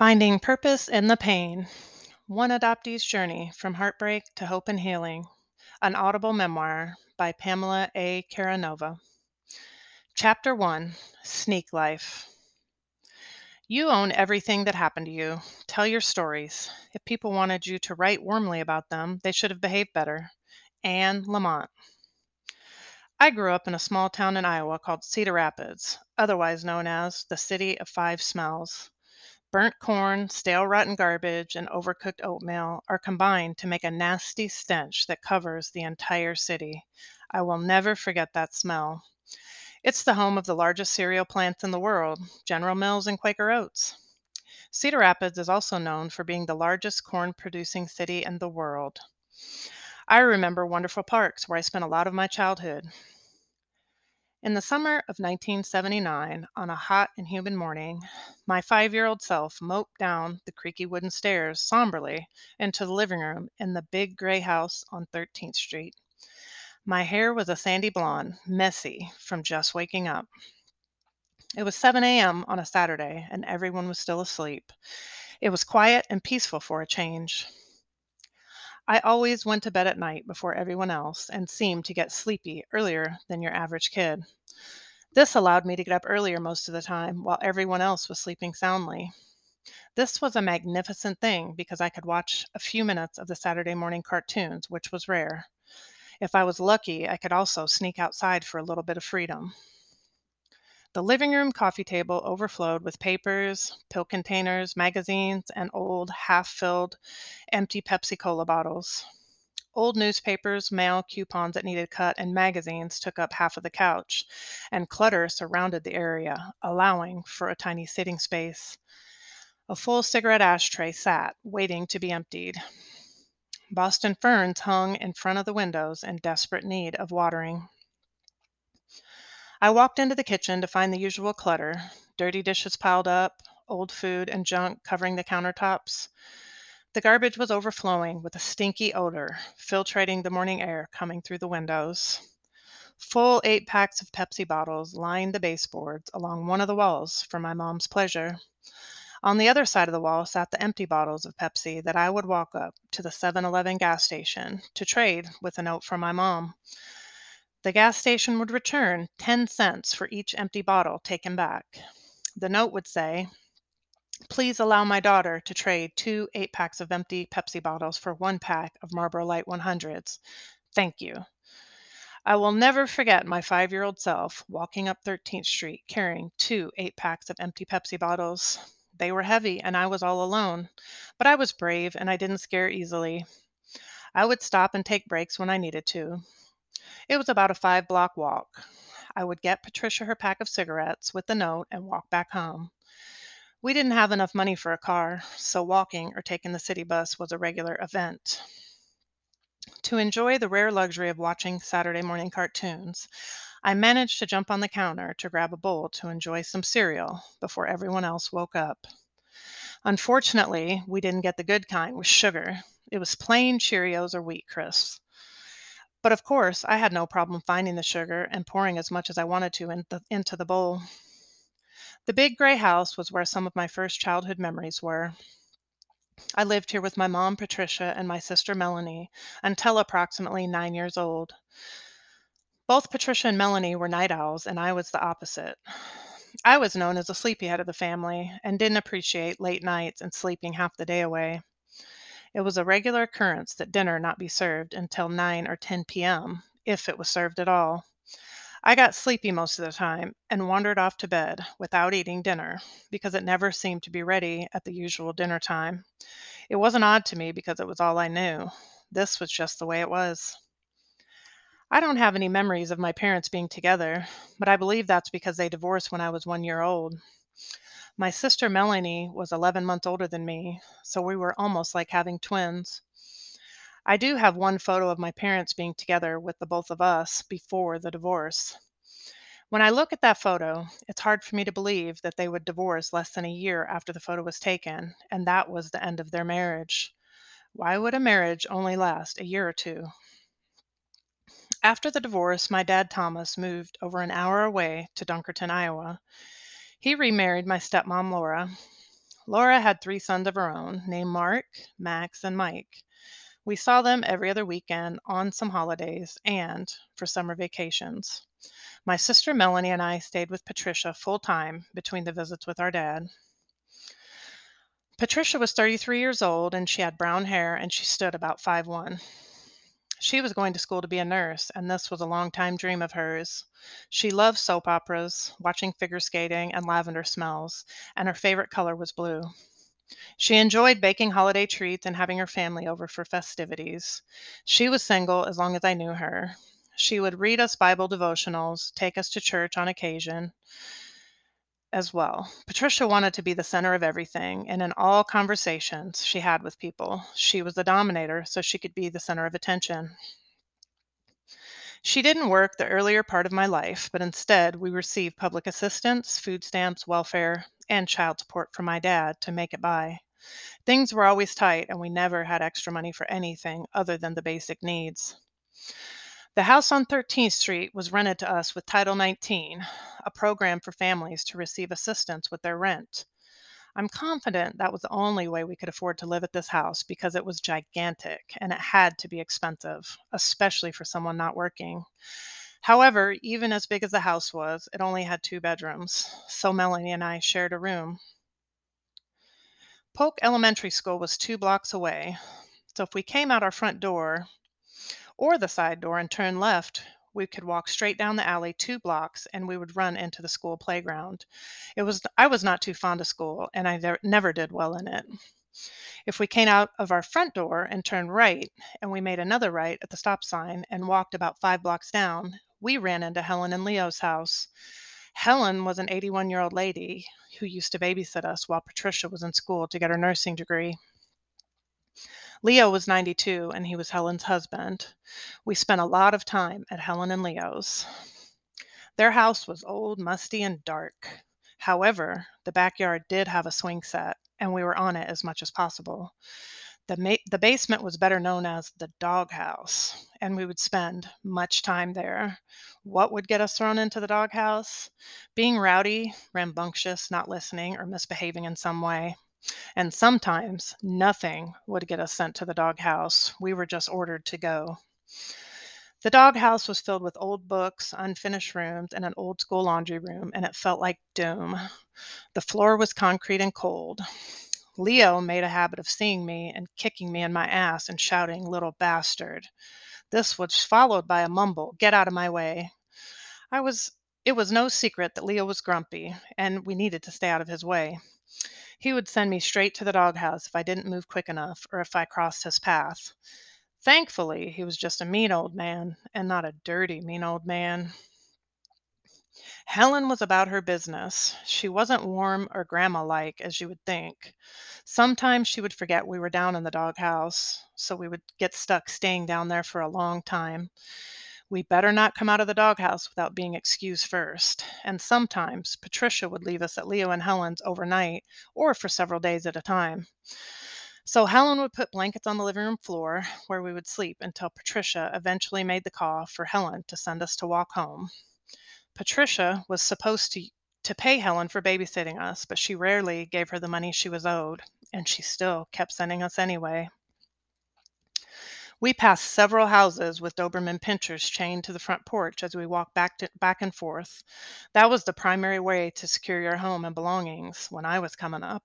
Finding Purpose in the Pain One Adoptee's Journey from Heartbreak to Hope and Healing, an audible memoir by Pamela A. Karanova. Chapter 1 Sneak Life. You own everything that happened to you. Tell your stories. If people wanted you to write warmly about them, they should have behaved better. Anne Lamott. I grew up in a small town in Iowa called Cedar Rapids, otherwise known as the City of Five Smells. Burnt corn, stale rotten garbage, and overcooked oatmeal are combined to make a nasty stench that covers the entire city. I will never forget that smell. It's the home of the largest cereal plants in the world, General Mills and Quaker Oats. Cedar Rapids is also known for being the largest corn producing city in the world. I remember wonderful parks where I spent a lot of my childhood. In the summer of 1979, on a hot and humid morning, my five year old self moped down the creaky wooden stairs somberly into the living room in the big gray house on 13th Street. My hair was a sandy blonde, messy from just waking up. It was 7 a.m. on a Saturday, and everyone was still asleep. It was quiet and peaceful for a change. I always went to bed at night before everyone else and seemed to get sleepy earlier than your average kid. This allowed me to get up earlier most of the time while everyone else was sleeping soundly. This was a magnificent thing because I could watch a few minutes of the Saturday morning cartoons, which was rare. If I was lucky, I could also sneak outside for a little bit of freedom. The living room coffee table overflowed with papers, pill containers, magazines, and old, half filled, empty Pepsi Cola bottles. Old newspapers, mail, coupons that needed cut, and magazines took up half of the couch, and clutter surrounded the area, allowing for a tiny sitting space. A full cigarette ashtray sat, waiting to be emptied. Boston ferns hung in front of the windows in desperate need of watering. I walked into the kitchen to find the usual clutter dirty dishes piled up, old food and junk covering the countertops. The garbage was overflowing with a stinky odor, filtrating the morning air coming through the windows. Full eight packs of Pepsi bottles lined the baseboards along one of the walls for my mom's pleasure. On the other side of the wall sat the empty bottles of Pepsi that I would walk up to the 7 Eleven gas station to trade with a note from my mom. The gas station would return 10 cents for each empty bottle taken back. The note would say, Please allow my daughter to trade two eight packs of empty Pepsi bottles for one pack of Marlboro Light 100s. Thank you. I will never forget my five year old self walking up 13th Street carrying two eight packs of empty Pepsi bottles. They were heavy and I was all alone, but I was brave and I didn't scare easily. I would stop and take breaks when I needed to. It was about a five block walk. I would get Patricia her pack of cigarettes with the note and walk back home. We didn't have enough money for a car, so walking or taking the city bus was a regular event. To enjoy the rare luxury of watching Saturday morning cartoons, I managed to jump on the counter to grab a bowl to enjoy some cereal before everyone else woke up. Unfortunately, we didn't get the good kind with sugar. It was plain Cheerios or Wheat Crisps. But of course, I had no problem finding the sugar and pouring as much as I wanted to in the, into the bowl. The big gray house was where some of my first childhood memories were. I lived here with my mom, Patricia, and my sister, Melanie, until approximately nine years old. Both Patricia and Melanie were night owls, and I was the opposite. I was known as the sleepyhead of the family and didn't appreciate late nights and sleeping half the day away. It was a regular occurrence that dinner not be served until 9 or 10 p.m., if it was served at all. I got sleepy most of the time and wandered off to bed without eating dinner because it never seemed to be ready at the usual dinner time. It wasn't odd to me because it was all I knew. This was just the way it was. I don't have any memories of my parents being together, but I believe that's because they divorced when I was one year old. My sister Melanie was 11 months older than me, so we were almost like having twins. I do have one photo of my parents being together with the both of us before the divorce. When I look at that photo, it's hard for me to believe that they would divorce less than a year after the photo was taken, and that was the end of their marriage. Why would a marriage only last a year or two? After the divorce, my dad Thomas moved over an hour away to Dunkerton, Iowa. He remarried my stepmom, Laura. Laura had three sons of her own named Mark, Max, and Mike. We saw them every other weekend on some holidays and for summer vacations. My sister Melanie and I stayed with Patricia full time between the visits with our dad. Patricia was 33 years old and she had brown hair and she stood about five one. She was going to school to be a nurse, and this was a long time dream of hers. She loved soap operas, watching figure skating, and lavender smells, and her favorite color was blue. She enjoyed baking holiday treats and having her family over for festivities. She was single as long as I knew her. She would read us Bible devotionals, take us to church on occasion as well. Patricia wanted to be the center of everything, and in all conversations she had with people, she was the dominator, so she could be the center of attention. She didn't work the earlier part of my life, but instead we received public assistance, food stamps, welfare, and child support from my dad to make it by. Things were always tight, and we never had extra money for anything other than the basic needs. The house on 13th Street was rented to us with Title 19, a program for families to receive assistance with their rent. I'm confident that was the only way we could afford to live at this house because it was gigantic and it had to be expensive, especially for someone not working. However, even as big as the house was, it only had two bedrooms, so Melanie and I shared a room. Polk Elementary School was two blocks away, so if we came out our front door, or the side door and turn left, we could walk straight down the alley two blocks and we would run into the school playground. It was I was not too fond of school and I never did well in it. If we came out of our front door and turned right and we made another right at the stop sign and walked about 5 blocks down, we ran into Helen and Leo's house. Helen was an 81 year old lady who used to babysit us while Patricia was in school to get her nursing degree. Leo was 92 and he was Helen's husband. We spent a lot of time at Helen and Leo's. Their house was old, musty, and dark. However, the backyard did have a swing set, and we were on it as much as possible. The, ma- the basement was better known as the doghouse, and we would spend much time there. What would get us thrown into the doghouse? Being rowdy, rambunctious, not listening, or misbehaving in some way. And sometimes nothing would get us sent to the doghouse. We were just ordered to go. The doghouse was filled with old books, unfinished rooms, and an old school laundry room, and it felt like doom. The floor was concrete and cold. Leo made a habit of seeing me and kicking me in my ass and shouting, Little bastard. This was followed by a mumble, Get out of my way. I was it was no secret that Leo was grumpy, and we needed to stay out of his way. He would send me straight to the doghouse if I didn't move quick enough or if I crossed his path. Thankfully, he was just a mean old man and not a dirty, mean old man. Helen was about her business. She wasn't warm or grandma like, as you would think. Sometimes she would forget we were down in the doghouse, so we would get stuck staying down there for a long time. We better not come out of the doghouse without being excused first. And sometimes Patricia would leave us at Leo and Helen's overnight or for several days at a time. So Helen would put blankets on the living room floor where we would sleep until Patricia eventually made the call for Helen to send us to walk home. Patricia was supposed to to pay Helen for babysitting us, but she rarely gave her the money she was owed, and she still kept sending us anyway. We passed several houses with Doberman pinschers chained to the front porch as we walked back, to, back and forth. That was the primary way to secure your home and belongings when I was coming up.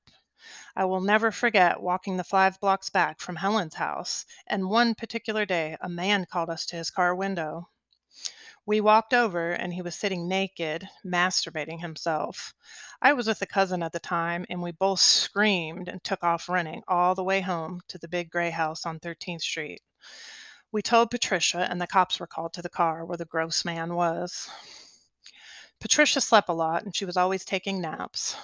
I will never forget walking the five blocks back from Helen's house, and one particular day a man called us to his car window. We walked over, and he was sitting naked, masturbating himself. I was with a cousin at the time, and we both screamed and took off running all the way home to the big gray house on 13th Street. We told Patricia, and the cops were called to the car where the gross man was. Patricia slept a lot, and she was always taking naps.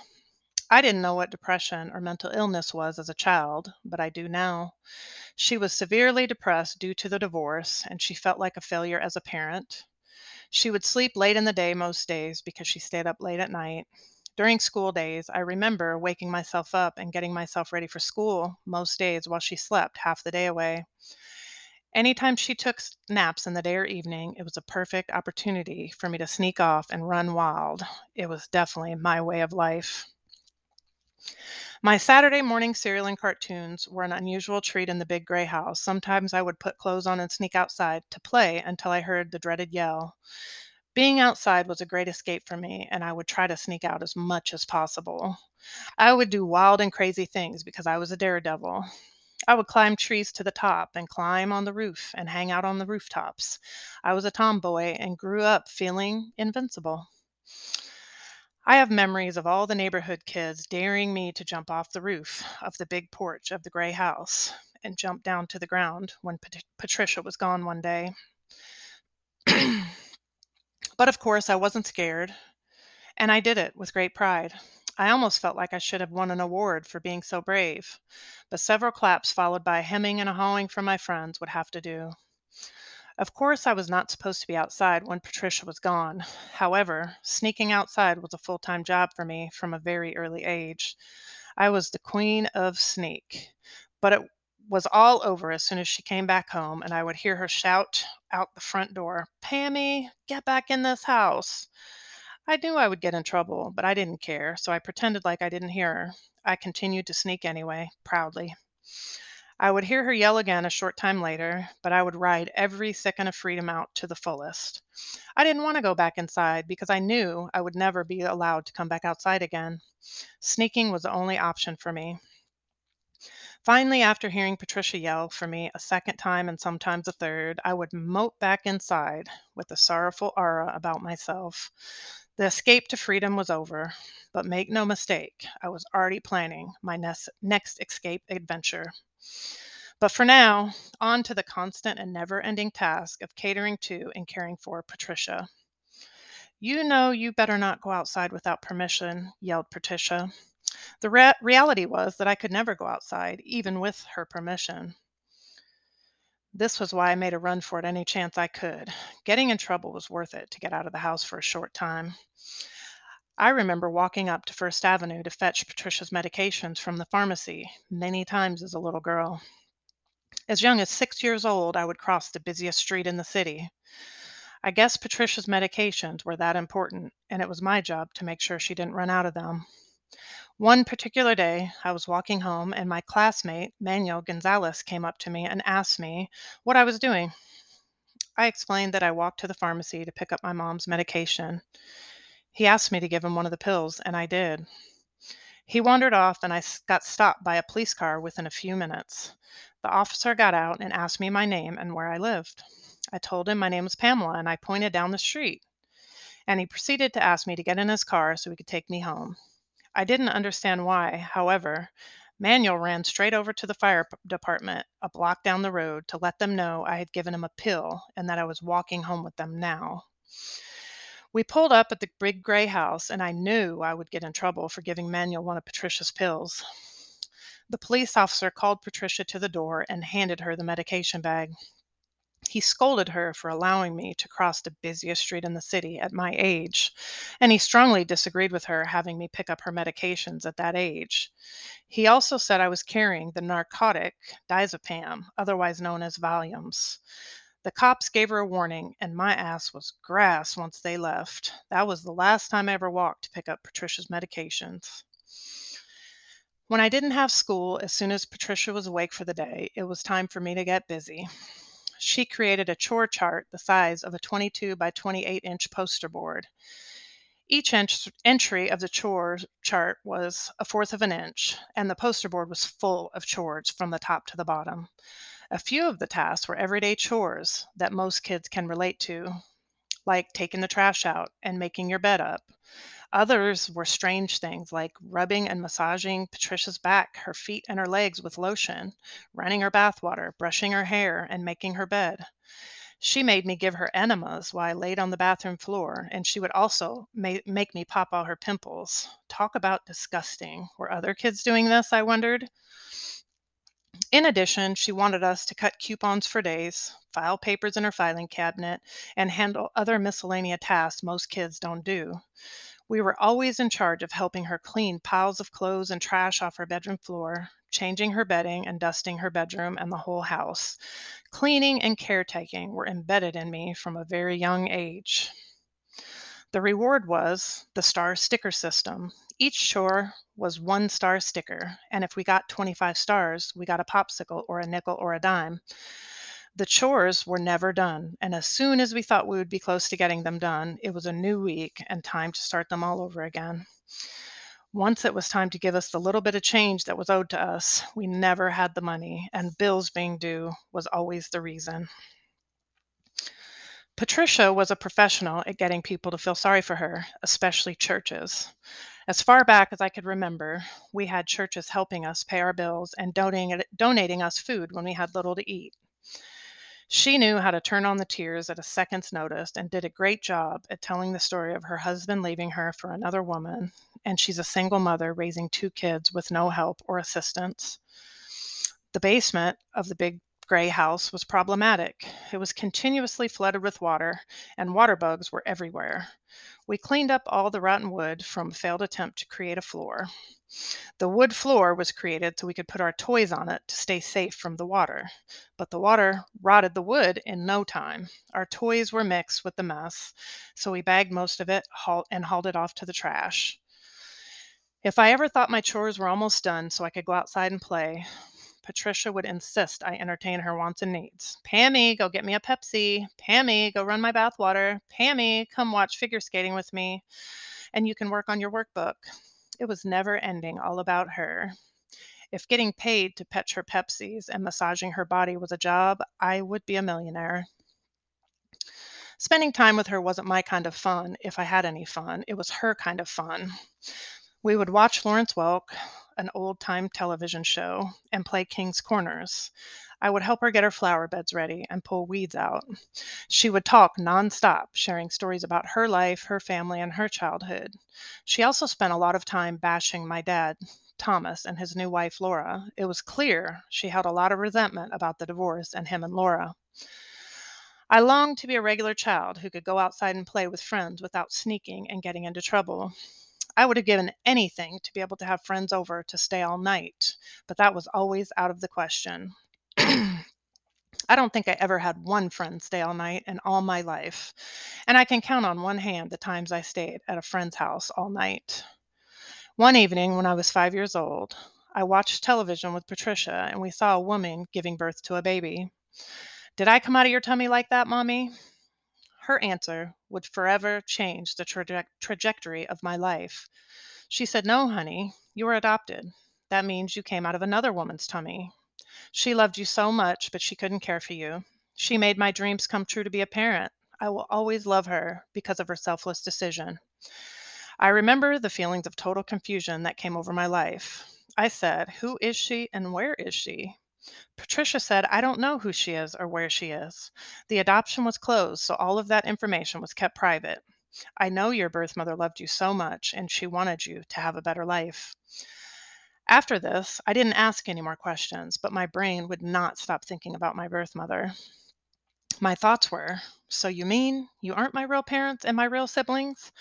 I didn't know what depression or mental illness was as a child, but I do now. She was severely depressed due to the divorce, and she felt like a failure as a parent. She would sleep late in the day most days because she stayed up late at night. During school days, I remember waking myself up and getting myself ready for school most days while she slept half the day away. Anytime she took naps in the day or evening, it was a perfect opportunity for me to sneak off and run wild. It was definitely my way of life. My Saturday morning cereal and cartoons were an unusual treat in the big gray house. Sometimes I would put clothes on and sneak outside to play until I heard the dreaded yell. Being outside was a great escape for me, and I would try to sneak out as much as possible. I would do wild and crazy things because I was a daredevil. I would climb trees to the top and climb on the roof and hang out on the rooftops. I was a tomboy and grew up feeling invincible. I have memories of all the neighborhood kids daring me to jump off the roof of the big porch of the gray house and jump down to the ground when Pat- Patricia was gone one day. but of course, I wasn't scared, and I did it with great pride. I almost felt like I should have won an award for being so brave, but several claps followed by a hemming and a hawing from my friends would have to do. Of course, I was not supposed to be outside when Patricia was gone. However, sneaking outside was a full time job for me from a very early age. I was the queen of sneak, but it was all over as soon as she came back home, and I would hear her shout out the front door, Pammy, get back in this house. I knew I would get in trouble, but I didn't care, so I pretended like I didn't hear her. I continued to sneak anyway, proudly. I would hear her yell again a short time later, but I would ride every second of freedom out to the fullest. I didn't want to go back inside because I knew I would never be allowed to come back outside again. Sneaking was the only option for me. Finally, after hearing Patricia yell for me a second time and sometimes a third, I would mope back inside with a sorrowful aura about myself. The escape to freedom was over, but make no mistake, I was already planning my next escape adventure. But for now, on to the constant and never ending task of catering to and caring for Patricia. You know you better not go outside without permission, yelled Patricia. The re- reality was that I could never go outside, even with her permission. This was why I made a run for it any chance I could. Getting in trouble was worth it to get out of the house for a short time. I remember walking up to First Avenue to fetch Patricia's medications from the pharmacy many times as a little girl. As young as six years old, I would cross the busiest street in the city. I guess Patricia's medications were that important, and it was my job to make sure she didn't run out of them. One particular day, I was walking home, and my classmate, Manuel Gonzalez, came up to me and asked me what I was doing. I explained that I walked to the pharmacy to pick up my mom's medication. He asked me to give him one of the pills, and I did. He wandered off, and I got stopped by a police car within a few minutes. The officer got out and asked me my name and where I lived. I told him my name was Pamela, and I pointed down the street. And he proceeded to ask me to get in his car so he could take me home. I didn't understand why, however. Manuel ran straight over to the fire department a block down the road to let them know I had given him a pill and that I was walking home with them now. We pulled up at the big gray house, and I knew I would get in trouble for giving Manuel one of Patricia's pills. The police officer called Patricia to the door and handed her the medication bag. He scolded her for allowing me to cross the busiest street in the city at my age, and he strongly disagreed with her having me pick up her medications at that age. He also said I was carrying the narcotic diazepam, otherwise known as Valiums. The cops gave her a warning, and my ass was grass once they left. That was the last time I ever walked to pick up Patricia's medications. When I didn't have school, as soon as Patricia was awake for the day, it was time for me to get busy. She created a chore chart the size of a 22 by 28 inch poster board. Each inch, entry of the chore chart was a fourth of an inch, and the poster board was full of chores from the top to the bottom. A few of the tasks were everyday chores that most kids can relate to, like taking the trash out and making your bed up. Others were strange things like rubbing and massaging Patricia's back, her feet, and her legs with lotion, running her bathwater, brushing her hair, and making her bed. She made me give her enemas while I laid on the bathroom floor, and she would also ma- make me pop all her pimples. Talk about disgusting. Were other kids doing this? I wondered. In addition, she wanted us to cut coupons for days, file papers in her filing cabinet, and handle other miscellaneous tasks most kids don't do. We were always in charge of helping her clean piles of clothes and trash off her bedroom floor, changing her bedding and dusting her bedroom and the whole house. Cleaning and caretaking were embedded in me from a very young age. The reward was the star sticker system. Each chore was one star sticker, and if we got 25 stars, we got a popsicle or a nickel or a dime. The chores were never done, and as soon as we thought we would be close to getting them done, it was a new week and time to start them all over again. Once it was time to give us the little bit of change that was owed to us, we never had the money, and bills being due was always the reason. Patricia was a professional at getting people to feel sorry for her, especially churches. As far back as I could remember, we had churches helping us pay our bills and donating, donating us food when we had little to eat. She knew how to turn on the tears at a second's notice and did a great job at telling the story of her husband leaving her for another woman, and she's a single mother raising two kids with no help or assistance. The basement of the big gray house was problematic. It was continuously flooded with water, and water bugs were everywhere. We cleaned up all the rotten wood from a failed attempt to create a floor. The wood floor was created so we could put our toys on it to stay safe from the water, but the water rotted the wood in no time. Our toys were mixed with the mess, so we bagged most of it and hauled it off to the trash. If I ever thought my chores were almost done so I could go outside and play, Patricia would insist I entertain her wants and needs. Pammy, go get me a Pepsi. Pammy, go run my bathwater. Pammy, come watch figure skating with me. And you can work on your workbook. It was never ending, all about her. If getting paid to fetch her Pepsis and massaging her body was a job, I would be a millionaire. Spending time with her wasn't my kind of fun, if I had any fun. It was her kind of fun. We would watch Lawrence Welk, an old time television show and play King's Corners. I would help her get her flower beds ready and pull weeds out. She would talk nonstop, sharing stories about her life, her family, and her childhood. She also spent a lot of time bashing my dad, Thomas, and his new wife, Laura. It was clear she held a lot of resentment about the divorce and him and Laura. I longed to be a regular child who could go outside and play with friends without sneaking and getting into trouble. I would have given anything to be able to have friends over to stay all night, but that was always out of the question. I don't think I ever had one friend stay all night in all my life, and I can count on one hand the times I stayed at a friend's house all night. One evening when I was five years old, I watched television with Patricia and we saw a woman giving birth to a baby. Did I come out of your tummy like that, Mommy? Her answer would forever change the traje- trajectory of my life. She said, No, honey, you were adopted. That means you came out of another woman's tummy. She loved you so much, but she couldn't care for you. She made my dreams come true to be a parent. I will always love her because of her selfless decision. I remember the feelings of total confusion that came over my life. I said, Who is she and where is she? Patricia said, I don't know who she is or where she is. The adoption was closed, so all of that information was kept private. I know your birth mother loved you so much and she wanted you to have a better life. After this, I didn't ask any more questions, but my brain would not stop thinking about my birth mother. My thoughts were, So you mean you aren't my real parents and my real siblings?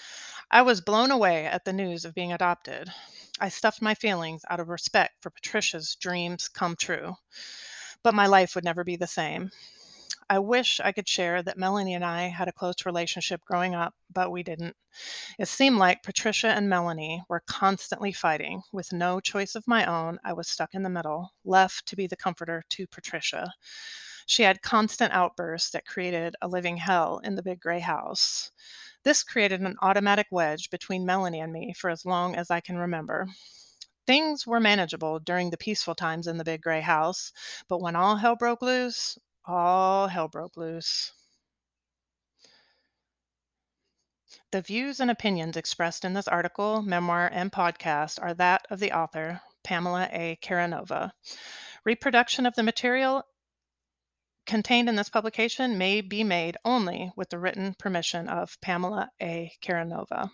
I was blown away at the news of being adopted. I stuffed my feelings out of respect for Patricia's dreams come true. But my life would never be the same. I wish I could share that Melanie and I had a close relationship growing up, but we didn't. It seemed like Patricia and Melanie were constantly fighting. With no choice of my own, I was stuck in the middle, left to be the comforter to Patricia. She had constant outbursts that created a living hell in the big gray house. This created an automatic wedge between Melanie and me for as long as I can remember. Things were manageable during the peaceful times in the big gray house, but when all hell broke loose, all hell broke loose. The views and opinions expressed in this article, memoir, and podcast are that of the author, Pamela A. Karanova. Reproduction of the material contained in this publication may be made only with the written permission of Pamela A. Karanova.